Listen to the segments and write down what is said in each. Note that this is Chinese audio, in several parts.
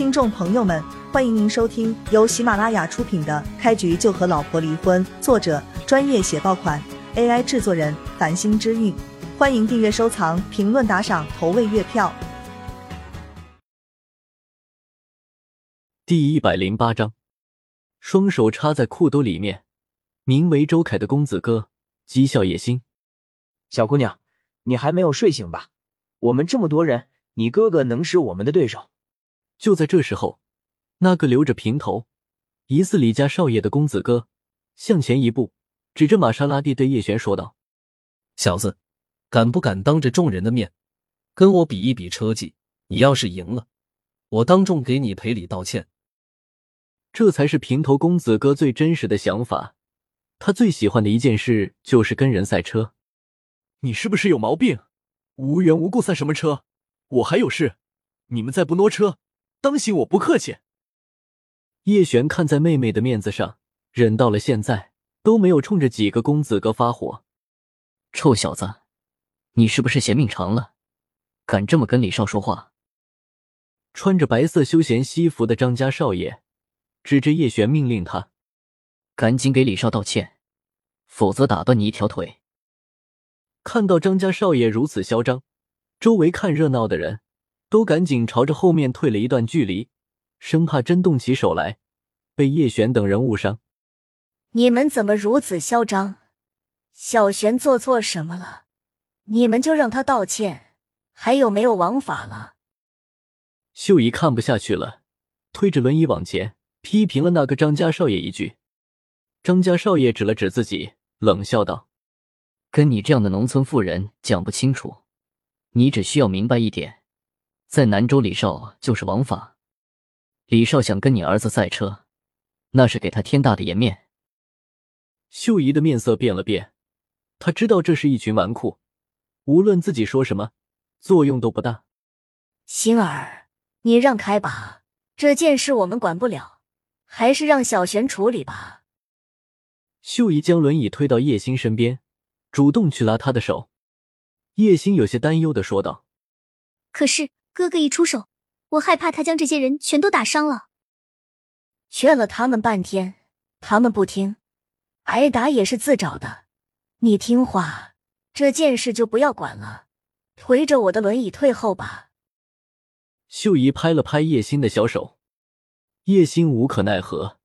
听众朋友们，欢迎您收听由喜马拉雅出品的《开局就和老婆离婚》，作者专业写爆款，AI 制作人繁星之韵。欢迎订阅、收藏、评论、打赏、投喂月票。第一百零八章，双手插在裤兜里面，名为周凯的公子哥讥笑叶星：“小姑娘，你还没有睡醒吧？我们这么多人，你哥哥能是我们的对手？”就在这时候，那个留着平头、疑似李家少爷的公子哥向前一步，指着玛莎拉蒂对叶璇说道：“小子，敢不敢当着众人的面跟我比一比车技？你要是赢了，我当众给你赔礼道歉。”这才是平头公子哥最真实的想法。他最喜欢的一件事就是跟人赛车。你是不是有毛病？无缘无故赛什么车？我还有事，你们再不挪车。当心我不客气。叶璇看在妹妹的面子上，忍到了现在都没有冲着几个公子哥发火。臭小子，你是不是嫌命长了？敢这么跟李少说话？穿着白色休闲西服的张家少爷指着叶璇命令他：“赶紧给李少道歉，否则打断你一条腿。”看到张家少爷如此嚣张，周围看热闹的人。都赶紧朝着后面退了一段距离，生怕真动起手来，被叶璇等人误伤。你们怎么如此嚣张？小璇做错什么了？你们就让他道歉？还有没有王法了？秀姨看不下去了，推着轮椅往前，批评了那个张家少爷一句。张家少爷指了指自己，冷笑道：“跟你这样的农村妇人讲不清楚，你只需要明白一点。”在南州，李少就是王法。李少想跟你儿子赛车，那是给他天大的颜面。秀姨的面色变了变，她知道这是一群纨绔，无论自己说什么，作用都不大。星儿，你让开吧，这件事我们管不了，还是让小璇处理吧。秀姨将轮椅推到叶星身边，主动去拉他的手。叶星有些担忧的说道：“可是。”哥哥一出手，我害怕他将这些人全都打伤了。劝了他们半天，他们不听，挨打也是自找的。你听话，这件事就不要管了，推着我的轮椅退后吧。秀姨拍了拍叶心的小手，叶心无可奈何，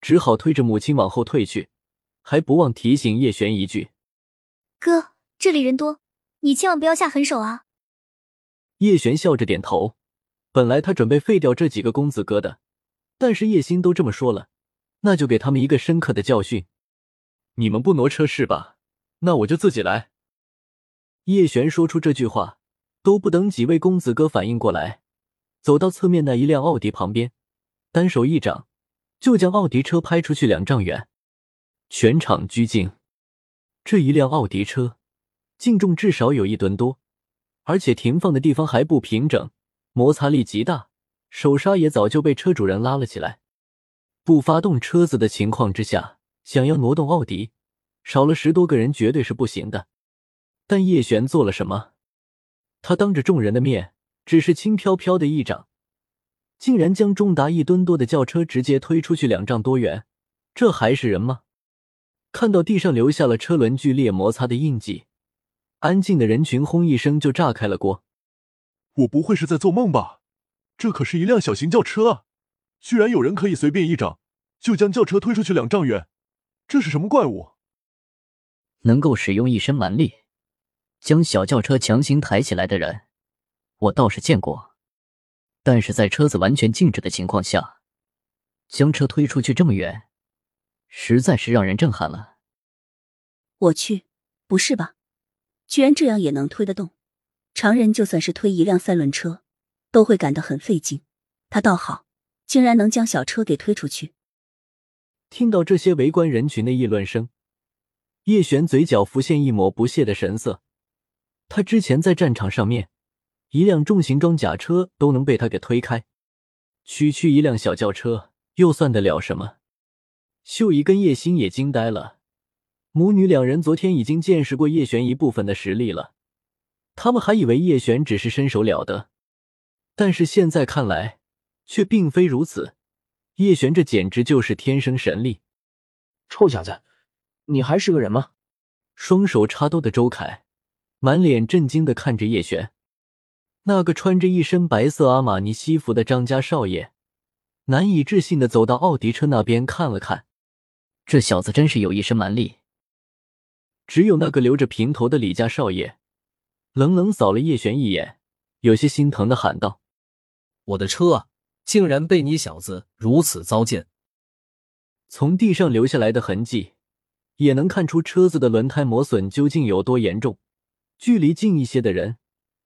只好推着母亲往后退去，还不忘提醒叶璇一句：“哥，这里人多，你千万不要下狠手啊。”叶璇笑着点头。本来他准备废掉这几个公子哥的，但是叶星都这么说了，那就给他们一个深刻的教训。你们不挪车是吧？那我就自己来。叶璇说出这句话，都不等几位公子哥反应过来，走到侧面那一辆奥迪旁边，单手一掌，就将奥迪车拍出去两丈远。全场拘静。这一辆奥迪车，净重至少有一吨多。而且停放的地方还不平整，摩擦力极大，手刹也早就被车主人拉了起来。不发动车子的情况之下，想要挪动奥迪，少了十多个人绝对是不行的。但叶璇做了什么？他当着众人的面，只是轻飘飘的一掌，竟然将重达一吨多的轿车直接推出去两丈多远，这还是人吗？看到地上留下了车轮剧烈摩擦的印记。安静的人群轰一声就炸开了锅。我不会是在做梦吧？这可是一辆小型轿车啊！居然有人可以随便一掌就将轿车推出去两丈远，这是什么怪物？能够使用一身蛮力将小轿车强行抬起来的人，我倒是见过。但是在车子完全静止的情况下，将车推出去这么远，实在是让人震撼了。我去，不是吧？居然这样也能推得动，常人就算是推一辆三轮车，都会感到很费劲。他倒好，竟然能将小车给推出去。听到这些围观人群的议论声，叶璇嘴角浮现一抹不屑的神色。他之前在战场上面，一辆重型装甲车都能被他给推开，区区一辆小轿车又算得了什么？秀姨跟叶星也惊呆了。母女两人昨天已经见识过叶璇一部分的实力了，他们还以为叶璇只是身手了得，但是现在看来，却并非如此。叶璇这简直就是天生神力。臭小子，你还是个人吗？双手插兜的周凯满脸震惊的看着叶璇，那个穿着一身白色阿玛尼西服的张家少爷难以置信的走到奥迪车那边看了看，这小子真是有一身蛮力。只有那个留着平头的李家少爷冷冷扫了叶璇一眼，有些心疼的喊道：“我的车啊，竟然被你小子如此糟践！”从地上留下来的痕迹，也能看出车子的轮胎磨损究竟有多严重。距离近一些的人，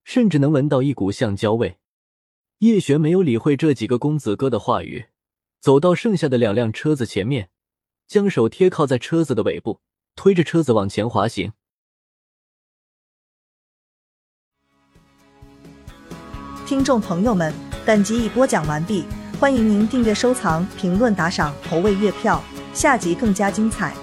甚至能闻到一股橡胶味。叶璇没有理会这几个公子哥的话语，走到剩下的两辆车子前面，将手贴靠在车子的尾部，推着车子往前滑行。听众朋友们，本集已播讲完毕。欢迎您订阅、收藏、评论、打赏、投喂月票，下集更加精彩。